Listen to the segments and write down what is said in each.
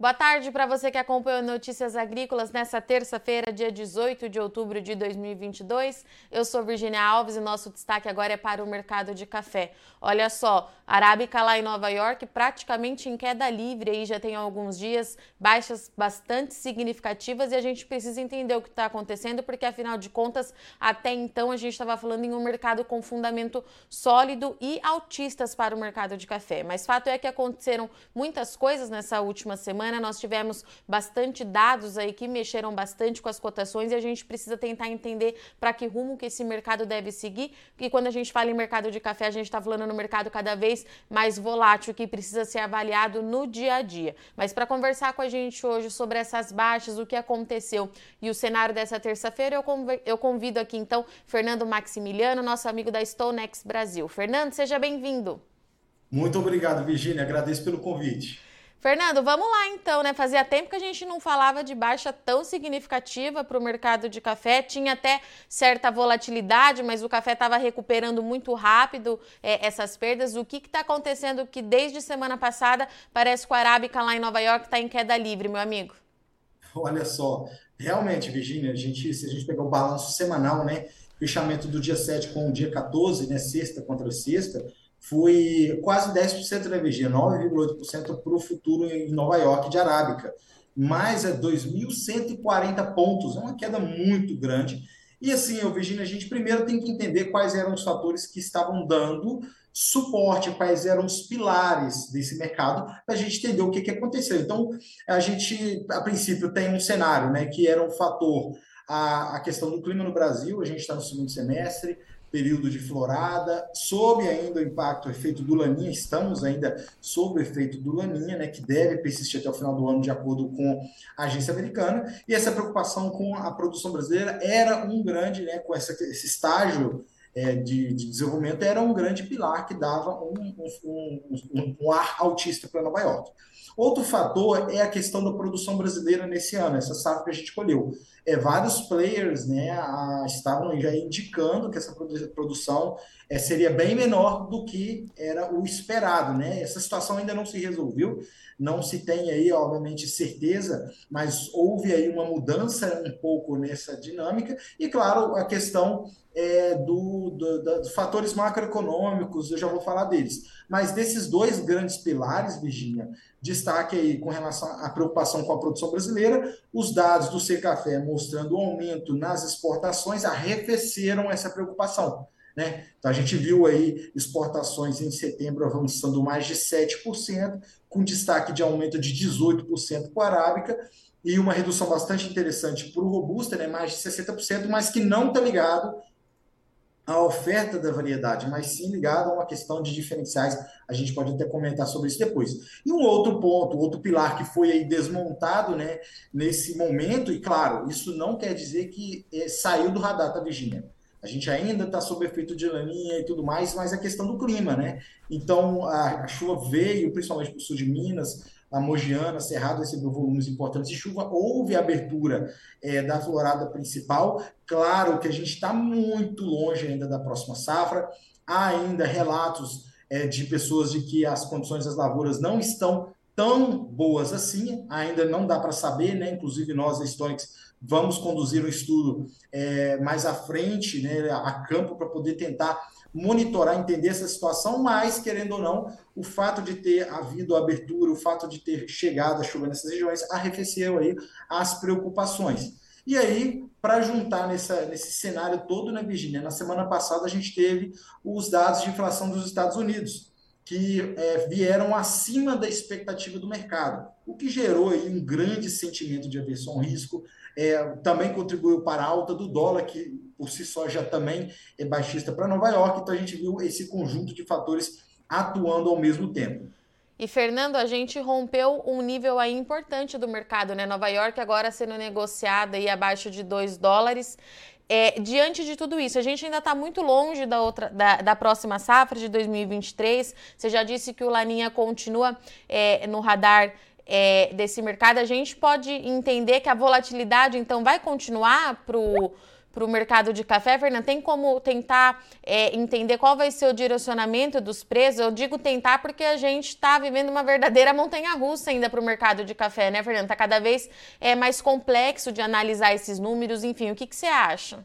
Boa tarde para você que acompanha Notícias Agrícolas nessa terça-feira, dia 18 de outubro de 2022. Eu sou Virginia Alves e nosso destaque agora é para o mercado de café. Olha só, arábica lá em Nova York praticamente em queda livre aí já tem alguns dias, baixas bastante significativas e a gente precisa entender o que está acontecendo porque afinal de contas até então a gente estava falando em um mercado com fundamento sólido e altistas para o mercado de café. Mas fato é que aconteceram muitas coisas nessa última semana semana nós tivemos bastante dados aí que mexeram bastante com as cotações e a gente precisa tentar entender para que rumo que esse mercado deve seguir. E quando a gente fala em mercado de café, a gente está falando no mercado cada vez mais volátil que precisa ser avaliado no dia a dia. Mas para conversar com a gente hoje sobre essas baixas, o que aconteceu e o cenário dessa terça-feira, eu convido aqui então Fernando Maximiliano, nosso amigo da StoneX Brasil. Fernando, seja bem-vindo. Muito obrigado, Virginia. Agradeço pelo convite. Fernando, vamos lá então, né? Fazia tempo que a gente não falava de baixa tão significativa para o mercado de café. Tinha até certa volatilidade, mas o café estava recuperando muito rápido é, essas perdas. O que está acontecendo que desde semana passada parece que o Arábica lá em Nova York está em queda livre, meu amigo? Olha só, realmente, Virginia, a gente, se a gente pegar o balanço semanal, né? Fechamento do dia 7 com o dia 14, né? Sexta contra sexta foi quase 10% da VG, 9,8% para o futuro em Nova York de Arábica. Mais é 2.140 pontos, é uma queda muito grande. E assim, Virginia, a gente primeiro tem que entender quais eram os fatores que estavam dando suporte, quais eram os pilares desse mercado, para a gente entender o que, que aconteceu. Então, a gente, a princípio, tem um cenário né, que era um fator, a questão do clima no Brasil, a gente está no segundo semestre, período de florada, sob ainda o impacto, o efeito do Laninha, estamos ainda sob o efeito do Laninha, né, que deve persistir até o final do ano, de acordo com a agência americana, e essa preocupação com a produção brasileira era um grande, né, com essa, esse estágio é, de, de, desenvolvimento, era um grande pilar que dava um, um, um, um ar autista para Nova York. Outro fator é a questão da produção brasileira nesse ano, essa safra que a gente colheu é, vários players né, a, estavam já indicando que essa produção é, seria bem menor do que era o esperado. Né? Essa situação ainda não se resolveu, não se tem aí, obviamente, certeza, mas houve aí uma mudança um pouco nessa dinâmica, e claro, a questão é, do, do, do, dos fatores macroeconômicos, eu já vou falar deles. Mas desses dois grandes pilares, Virginia, destaque aí com relação à preocupação com a produção brasileira, os dados do Secafé mostrando o aumento nas exportações arrefeceram essa preocupação. Né? Então a gente viu aí exportações em setembro avançando mais de 7%, com destaque de aumento de 18% para a Arábica, e uma redução bastante interessante para o Robusta, né? mais de 60%, mas que não está ligado a oferta da variedade, mas sim ligado a uma questão de diferenciais. A gente pode até comentar sobre isso depois. E um outro ponto, outro pilar que foi aí desmontado né, nesse momento, e claro, isso não quer dizer que é, saiu do radar, tá, Virginia? A gente ainda está sob efeito de laninha e tudo mais, mas a questão do clima, né? Então, a, a chuva veio, principalmente para o sul de Minas, a Mogiana, Cerrado recebeu volumes importantes de chuva, houve abertura é, da florada principal. Claro que a gente está muito longe ainda da próxima safra, há ainda relatos é, de pessoas de que as condições das lavouras não estão tão boas assim, ainda não dá para saber, né? Inclusive nós, Stonix, vamos conduzir um estudo é, mais à frente, né, a campo, para poder tentar monitorar, entender essa situação, mas, querendo ou não, o fato de ter havido abertura, o fato de ter chegado a chuva nessas regiões, arrefeceu aí as preocupações. E aí, para juntar nessa, nesse cenário todo, né, Virginia? Na semana passada a gente teve os dados de inflação dos Estados Unidos, que é, vieram acima da expectativa do mercado, o que gerou aí um grande sentimento de aversão ao risco, é, também contribuiu para a alta do dólar, que por si só já também é baixista para Nova York, então a gente viu esse conjunto de fatores atuando ao mesmo tempo. E Fernando, a gente rompeu um nível aí importante do mercado, né? Nova York agora sendo negociada aí abaixo de 2 dólares. É, diante de tudo isso, a gente ainda está muito longe da, outra, da, da, próxima safra de 2023. Você já disse que o Laninha continua é, no radar é, desse mercado. A gente pode entender que a volatilidade, então, vai continuar para o para o mercado de café, Fernanda? Tem como tentar é, entender qual vai ser o direcionamento dos preços? Eu digo tentar porque a gente está vivendo uma verdadeira montanha-russa ainda para o mercado de café, né, Fernanda? Está cada vez é, mais complexo de analisar esses números. Enfim, o que, que você acha?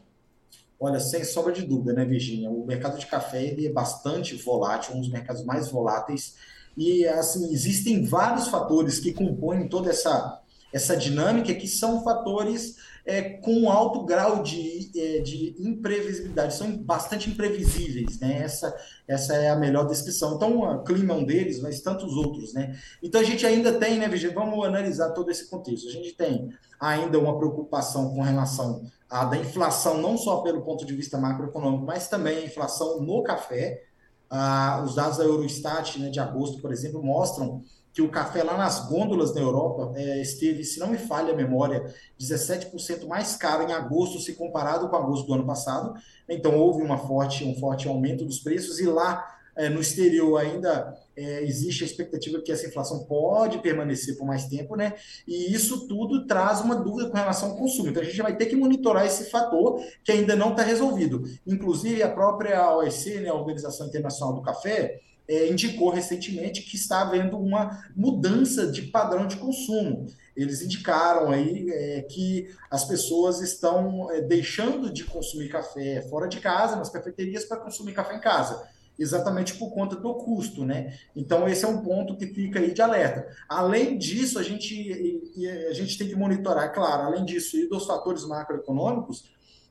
Olha, sem sombra de dúvida, né, Virginia? O mercado de café ele é bastante volátil, um dos mercados mais voláteis. E, assim, existem vários fatores que compõem toda essa, essa dinâmica, que são fatores é, com alto grau de, é, de imprevisibilidade, são bastante imprevisíveis, né? Essa, essa é a melhor descrição. Então, o clima é um deles, mas tantos outros, né? Então, a gente ainda tem, né? Vamos analisar todo esse contexto. A gente tem ainda uma preocupação com relação a, da inflação, não só pelo ponto de vista macroeconômico, mas também a inflação no café. Ah, os dados da Eurostat né, de agosto, por exemplo, mostram que o café lá nas gôndolas na Europa é, esteve, se não me falha a memória, 17% mais caro em agosto se comparado com agosto do ano passado. Então houve uma forte, um forte aumento dos preços e lá é, no exterior ainda é, existe a expectativa que essa inflação pode permanecer por mais tempo, né? E isso tudo traz uma dúvida com relação ao consumo. Então a gente vai ter que monitorar esse fator que ainda não está resolvido. Inclusive a própria OEC, né, a Organização Internacional do Café, é, indicou recentemente que está havendo uma mudança de padrão de consumo. Eles indicaram aí é, que as pessoas estão é, deixando de consumir café fora de casa, nas cafeterias, para consumir café em casa exatamente por conta do custo, né? Então esse é um ponto que fica aí de alerta. Além disso, a gente, a gente tem que monitorar, claro, além disso e dos fatores macroeconômicos,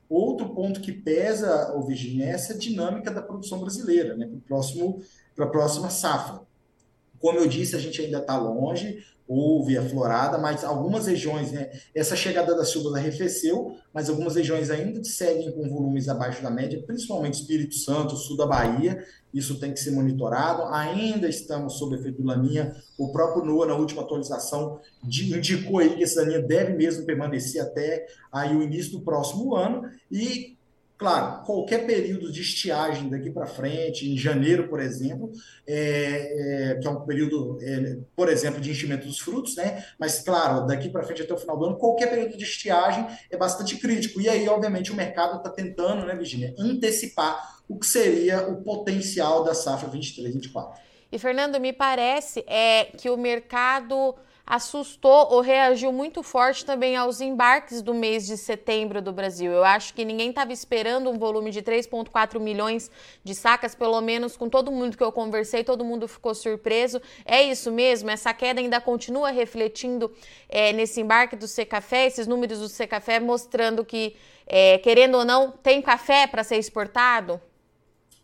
outro ponto que pesa, o Virginia, é essa dinâmica da produção brasileira, né? Para próximo para a próxima safra. Como eu disse, a gente ainda está longe, houve a florada, mas algumas regiões, né, essa chegada da chuva arrefeceu, mas algumas regiões ainda seguem com volumes abaixo da média, principalmente Espírito Santo, sul da Bahia, isso tem que ser monitorado. Ainda estamos sob efeito do Laninha, o próprio NOAA, na última atualização, indicou aí que esse Laninha deve mesmo permanecer até aí o início do próximo ano, e Claro, qualquer período de estiagem daqui para frente, em janeiro, por exemplo, é, é, que é um período, é, por exemplo, de enchimento dos frutos, né? Mas, claro, daqui para frente até o final do ano, qualquer período de estiagem é bastante crítico. E aí, obviamente, o mercado está tentando, né, Virginia, antecipar o que seria o potencial da safra 23, 24. E, Fernando, me parece é, que o mercado assustou ou reagiu muito forte também aos embarques do mês de setembro do Brasil. Eu acho que ninguém estava esperando um volume de 3,4 milhões de sacas, pelo menos com todo mundo que eu conversei, todo mundo ficou surpreso. É isso mesmo? Essa queda ainda continua refletindo é, nesse embarque do Secafé, esses números do Secafé mostrando que, é, querendo ou não, tem café para ser exportado?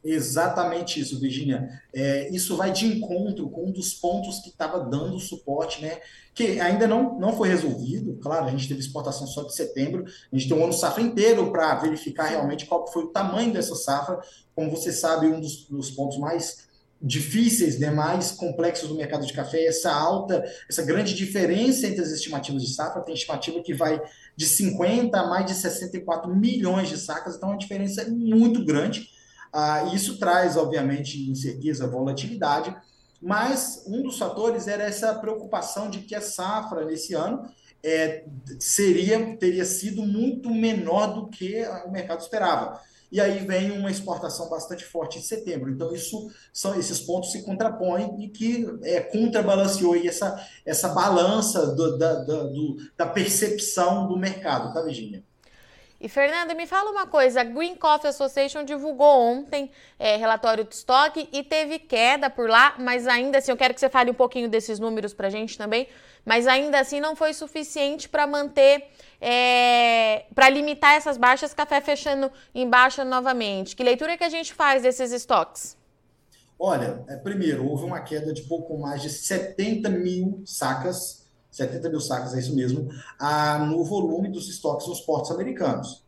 Exatamente isso, Virginia. É, isso vai de encontro com um dos pontos que estava dando suporte, né? Que ainda não, não foi resolvido. Claro, a gente teve exportação só de setembro, a gente tem um ano safra inteiro para verificar realmente qual foi o tamanho dessa safra. Como você sabe, um dos, dos pontos mais difíceis, né, mais complexos do mercado de café, é essa alta, essa grande diferença entre as estimativas de safra, tem estimativa que vai de 50 a mais de 64 milhões de sacas, então a diferença é muito grande. Ah, isso traz, obviamente, incerteza, volatilidade, mas um dos fatores era essa preocupação de que a safra nesse ano é, seria teria sido muito menor do que o mercado esperava. E aí vem uma exportação bastante forte em setembro. Então, isso são esses pontos se contrapõem e que é, contrabalanceou essa, essa balança do, da, da, do, da percepção do mercado, tá, Virginia? E Fernanda, me fala uma coisa: a Green Coffee Association divulgou ontem é, relatório de estoque e teve queda por lá, mas ainda assim, eu quero que você fale um pouquinho desses números para a gente também, mas ainda assim não foi suficiente para manter, é, para limitar essas baixas, café fechando em baixa novamente. Que leitura que a gente faz desses estoques? Olha, é, primeiro, houve uma queda de pouco mais de 70 mil sacas 70 mil sacas, é isso mesmo, a, no volume dos estoques nos portos americanos.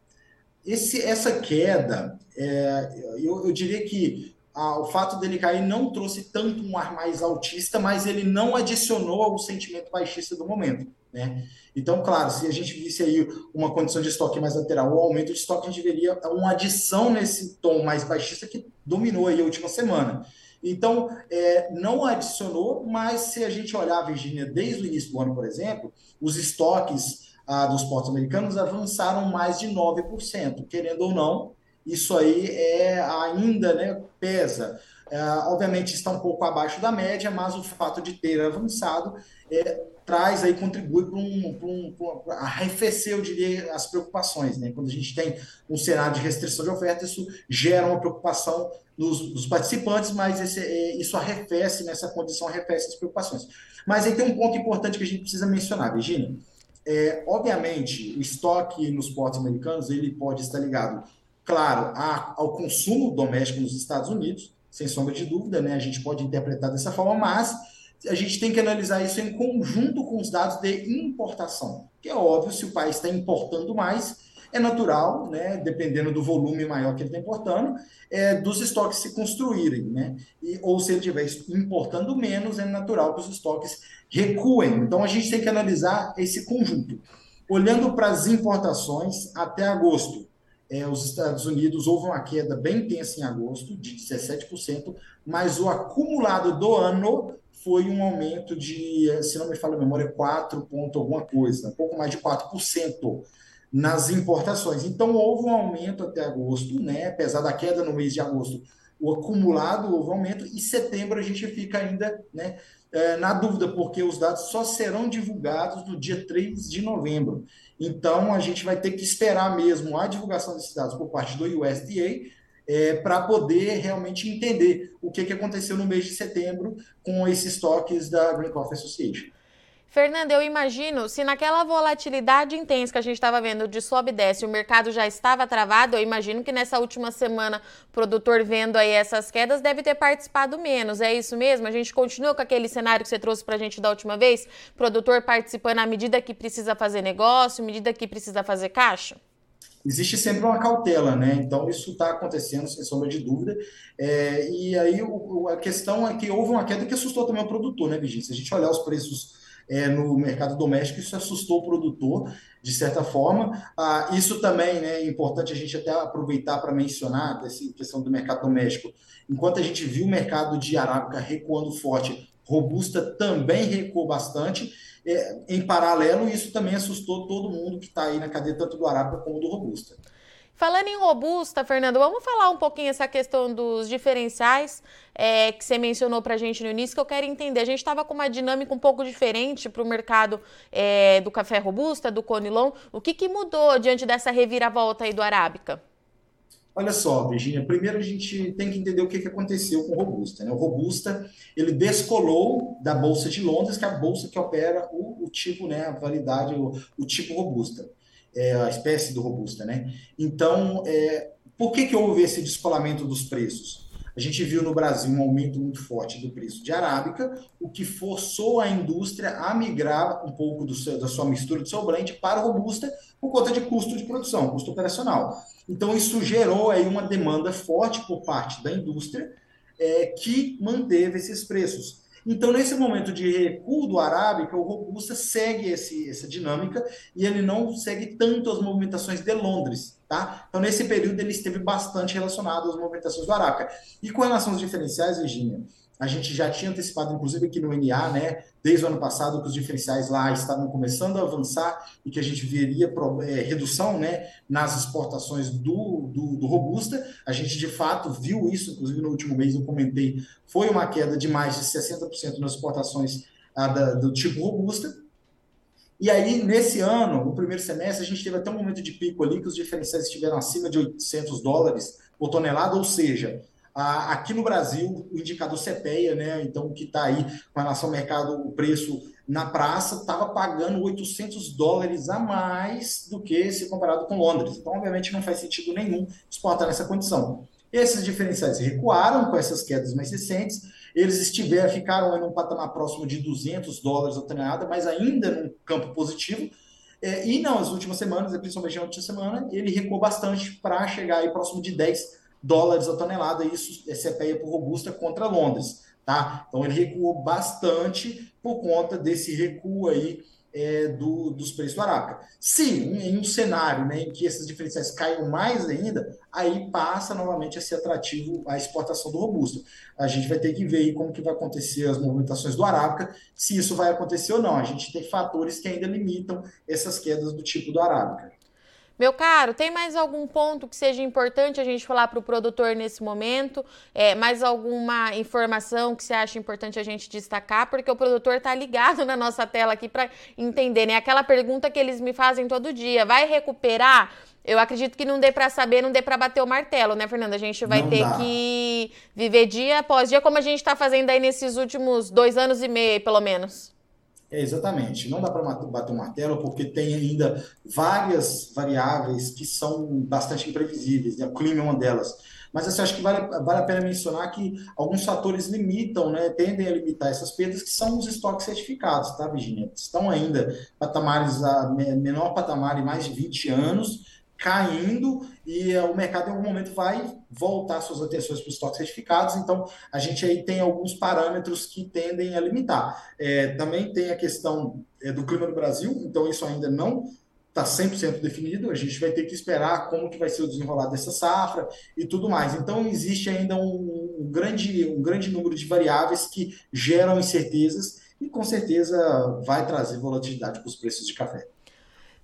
Esse, essa queda, é, eu, eu, diria que a, o fato dele cair não trouxe tanto um ar mais altista, mas ele não adicionou ao sentimento baixista do momento. Né? Então, claro, se a gente visse aí uma condição de estoque mais lateral, o aumento de estoque, a gente veria uma adição nesse tom mais baixista que dominou aí a última semana. Então, é, não adicionou, mas se a gente olhar, Virginia, desde o início do ano, por exemplo, os estoques ah, dos portos americanos avançaram mais de 9%. Querendo ou não, isso aí é ainda né, pesa. É, obviamente está um pouco abaixo da média, mas o fato de ter avançado é, traz aí, contribui para um, um, arrefecer, eu diria, as preocupações. Né? Quando a gente tem um cenário de restrição de oferta, isso gera uma preocupação nos, participantes, mas esse, é, isso arrefece, nessa condição arrefece as preocupações. Mas aí tem um ponto importante que a gente precisa mencionar, Virginia. É, obviamente, o estoque nos portos americanos ele pode estar ligado, claro, a, ao consumo doméstico nos Estados Unidos, sem sombra de dúvida, né? A gente pode interpretar dessa forma, mas a gente tem que analisar isso em conjunto com os dados de importação. Que é óbvio, se o país está importando mais, é natural, né, dependendo do volume maior que ele está importando, é, dos estoques se construírem. Né? E, ou se ele estiver importando menos, é natural que os estoques recuem. Então a gente tem que analisar esse conjunto. Olhando para as importações, até agosto, é, os Estados Unidos houve uma queda bem intensa em agosto, de 17%, mas o acumulado do ano foi um aumento de, se não me falha a memória, 4 ponto alguma coisa, pouco mais de 4% nas importações. Então, houve um aumento até agosto, né? apesar da queda no mês de agosto, o acumulado houve um aumento, e setembro a gente fica ainda né, é, na dúvida, porque os dados só serão divulgados no dia 3 de novembro. Então, a gente vai ter que esperar mesmo a divulgação desses dados por parte do USDA é, para poder realmente entender o que, que aconteceu no mês de setembro com esses estoques da Green Coffee Association. Fernanda, eu imagino, se naquela volatilidade intensa que a gente estava vendo de sobe e desce, o mercado já estava travado, eu imagino que nessa última semana o produtor vendo aí essas quedas deve ter participado menos. É isso mesmo? A gente continua com aquele cenário que você trouxe para a gente da última vez? Produtor participando à medida que precisa fazer negócio, à medida que precisa fazer caixa? existe sempre uma cautela, né? Então, isso está acontecendo, sem sombra de dúvida. É, e aí, o, a questão é que houve uma queda que assustou também o produtor, né, Virginia? Se a gente olhar os preços é, no mercado doméstico, isso assustou o produtor, de certa forma. Ah, isso também né, é importante a gente até aproveitar para mencionar dessa questão do mercado doméstico. Enquanto a gente viu o mercado de arábica recuando forte, robusta também recuou bastante. É, em paralelo, isso também assustou todo mundo que está aí na cadeia, tanto do arábica como do robusta. Falando em robusta, Fernando, vamos falar um pouquinho essa questão dos diferenciais é, que você mencionou para a gente no início, que eu quero entender. A gente estava com uma dinâmica um pouco diferente para o mercado é, do café robusta, do Conilon. O que, que mudou diante dessa reviravolta aí do Arábica? Olha só, Virginia, primeiro a gente tem que entender o que, que aconteceu com o Robusta. Né? O Robusta, ele descolou da Bolsa de Londres, que é a bolsa que opera o, o tipo, né, a validade, o, o tipo Robusta é, a espécie do robusta, né? Então, é, por que, que houve esse descolamento dos preços? A gente viu no Brasil um aumento muito forte do preço de arábica, o que forçou a indústria a migrar um pouco seu, da sua mistura de seu blend para o robusta por conta de custo de produção, custo operacional. Então isso gerou aí uma demanda forte por parte da indústria é, que manteve esses preços. Então, nesse momento de recuo do Arábica, o Robusta segue esse, essa dinâmica e ele não segue tanto as movimentações de Londres. Tá? Então, nesse período, ele esteve bastante relacionado às movimentações do Arábica. E com relação aos diferenciais, Virginia, a gente já tinha antecipado, inclusive aqui no NA, né, desde o ano passado, que os diferenciais lá estavam começando a avançar e que a gente veria é, redução né, nas exportações do, do, do, Robusta. A gente, de fato, viu isso, inclusive no último mês eu comentei, foi uma queda de mais de 60% nas exportações ah, da, do tipo Robusta. E aí, nesse ano, no primeiro semestre, a gente teve até um momento de pico ali que os diferenciais estiveram acima de 800 dólares por tonelada, ou seja, aqui no Brasil, o indicador CPEA, né, então que está aí com relação ao mercado, o preço na praça, estava pagando 800 dólares a mais do que se comparado com Londres. Então, obviamente, não faz sentido nenhum exportar nessa condição. Esses diferenciais recuaram com essas quedas mais recentes, eles estiveram, ficaram em um patamar próximo de 200 dólares a tonelada, mas ainda num campo positivo, é, e nas últimas semanas, principalmente na última semana, ele recuou bastante para chegar aí próximo de 10 dólares a tonelada, isso é CPEA por robusta contra Londres, tá? Então ele recuou bastante por conta desse recuo aí é, do, dos preços do Arábica. Se em um cenário né, em que esses diferenciais caiam mais ainda, aí passa novamente a ser atrativo a exportação do robusto. A gente vai ter que ver como que vai acontecer as movimentações do Arábica, se isso vai acontecer ou não. A gente tem fatores que ainda limitam essas quedas do tipo do Arábica. Meu caro, tem mais algum ponto que seja importante a gente falar para o produtor nesse momento? É, mais alguma informação que você acha importante a gente destacar? Porque o produtor está ligado na nossa tela aqui para entender, né? Aquela pergunta que eles me fazem todo dia: vai recuperar? Eu acredito que não dê para saber, não dê para bater o martelo, né, Fernanda? A gente vai não ter dá. que viver dia após dia, como a gente está fazendo aí nesses últimos dois anos e meio, pelo menos. É, exatamente. Não dá para bater um martelo porque tem ainda várias variáveis que são bastante imprevisíveis. Né? O clima é uma delas. Mas assim, acho que vale, vale a pena mencionar que alguns fatores limitam, né, tendem a limitar essas perdas, que são os estoques certificados, tá, Virginia? Estão ainda patamares, a menor patamar em mais de 20 anos, caindo e uh, o mercado em algum momento vai voltar suas atenções para os estoques certificados, então a gente aí tem alguns parâmetros que tendem a limitar. É, também tem a questão é, do clima no Brasil, então isso ainda não está 100% definido, a gente vai ter que esperar como que vai ser o desenrolar dessa safra e tudo mais. Então existe ainda um, um grande, um grande número de variáveis que geram incertezas e com certeza vai trazer volatilidade para os preços de café.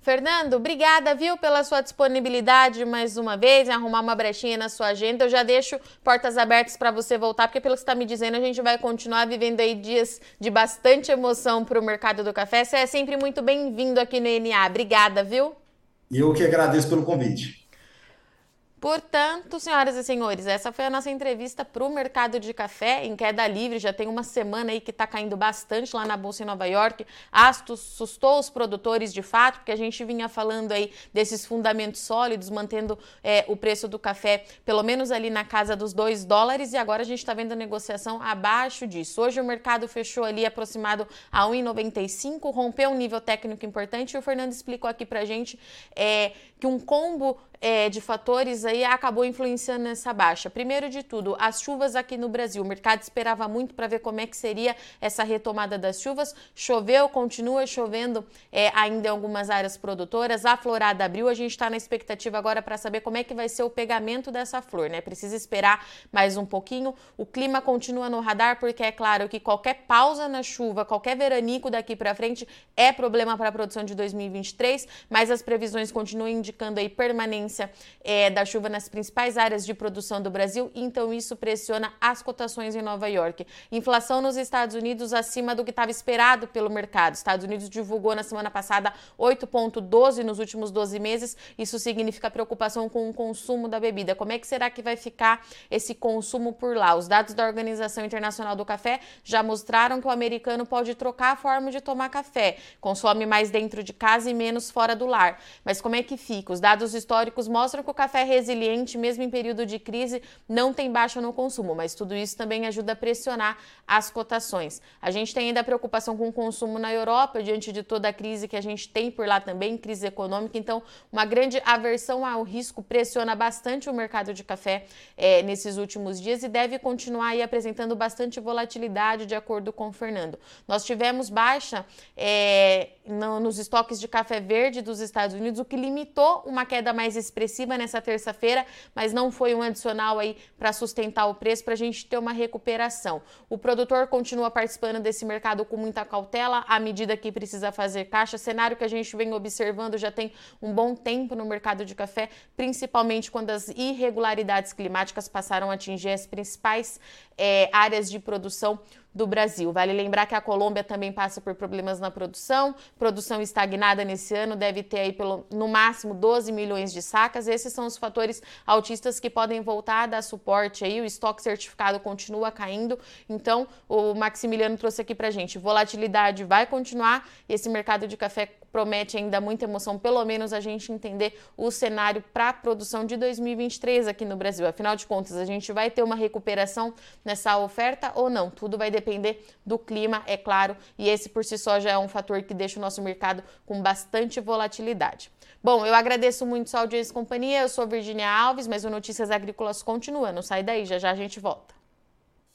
Fernando, obrigada, viu, pela sua disponibilidade mais uma vez, em arrumar uma brechinha na sua agenda. Eu já deixo portas abertas para você voltar, porque pelo que está me dizendo, a gente vai continuar vivendo aí dias de bastante emoção para o mercado do café. Você é sempre muito bem-vindo aqui no NA. Obrigada, viu? Eu que agradeço pelo convite. Portanto, senhoras e senhores, essa foi a nossa entrevista para o mercado de café em queda livre. Já tem uma semana aí que está caindo bastante lá na Bolsa em Nova York. Assustou os produtores de fato, porque a gente vinha falando aí desses fundamentos sólidos, mantendo é, o preço do café pelo menos ali na casa dos 2 dólares, e agora a gente está vendo a negociação abaixo disso. Hoje o mercado fechou ali aproximado a 1,95, rompeu um nível técnico importante, e o Fernando explicou aqui para a gente é, que um combo é, de fatores aí acabou influenciando nessa baixa. Primeiro de tudo, as chuvas aqui no Brasil. O mercado esperava muito para ver como é que seria essa retomada das chuvas. Choveu, continua chovendo é, ainda em algumas áreas produtoras. A florada abriu. A gente está na expectativa agora para saber como é que vai ser o pegamento dessa flor, né? Precisa esperar mais um pouquinho. O clima continua no radar porque é claro que qualquer pausa na chuva, qualquer veranico daqui para frente é problema para a produção de 2023, mas as previsões continuam indicando aí permanência é, da chuva nas principais áreas de produção do Brasil, então isso pressiona as cotações em Nova York. Inflação nos Estados Unidos acima do que estava esperado pelo mercado. Estados Unidos divulgou na semana passada 8,12 nos últimos 12 meses. Isso significa preocupação com o consumo da bebida. Como é que será que vai ficar esse consumo por lá? Os dados da Organização Internacional do Café já mostraram que o americano pode trocar a forma de tomar café. Consome mais dentro de casa e menos fora do lar. Mas como é que fica? Os dados históricos mostram que o café resiliente, mesmo em período de crise, não tem baixa no consumo, mas tudo isso também ajuda a pressionar as cotações. A gente tem ainda a preocupação com o consumo na Europa, diante de toda a crise que a gente tem por lá também, crise econômica, então uma grande aversão ao risco pressiona bastante o mercado de café é, nesses últimos dias e deve continuar aí apresentando bastante volatilidade, de acordo com o Fernando. Nós tivemos baixa é, no, nos estoques de café verde dos Estados Unidos, o que limitou uma queda mais expressiva nessa terça-feira, mas não foi um adicional aí para sustentar o preço para a gente ter uma recuperação. O produtor continua participando desse mercado com muita cautela à medida que precisa fazer caixa. Cenário que a gente vem observando já tem um bom tempo no mercado de café, principalmente quando as irregularidades climáticas passaram a atingir as principais é, áreas de produção do Brasil. Vale lembrar que a Colômbia também passa por problemas na produção, produção estagnada nesse ano, deve ter aí pelo, no máximo 12 milhões de sacas. Esses são os fatores altistas que podem voltar a dar suporte aí. O estoque certificado continua caindo. Então, o Maximiliano trouxe aqui pra gente, volatilidade vai continuar esse mercado de café promete ainda muita emoção, pelo menos a gente entender o cenário para a produção de 2023 aqui no Brasil. Afinal de contas, a gente vai ter uma recuperação nessa oferta ou não? Tudo vai depender do clima, é claro, e esse por si só já é um fator que deixa o nosso mercado com bastante volatilidade. Bom, eu agradeço muito sua audiência e companhia. Eu sou Virginia Alves, mas o Notícias Agrícolas continua. Não sai daí, já já a gente volta.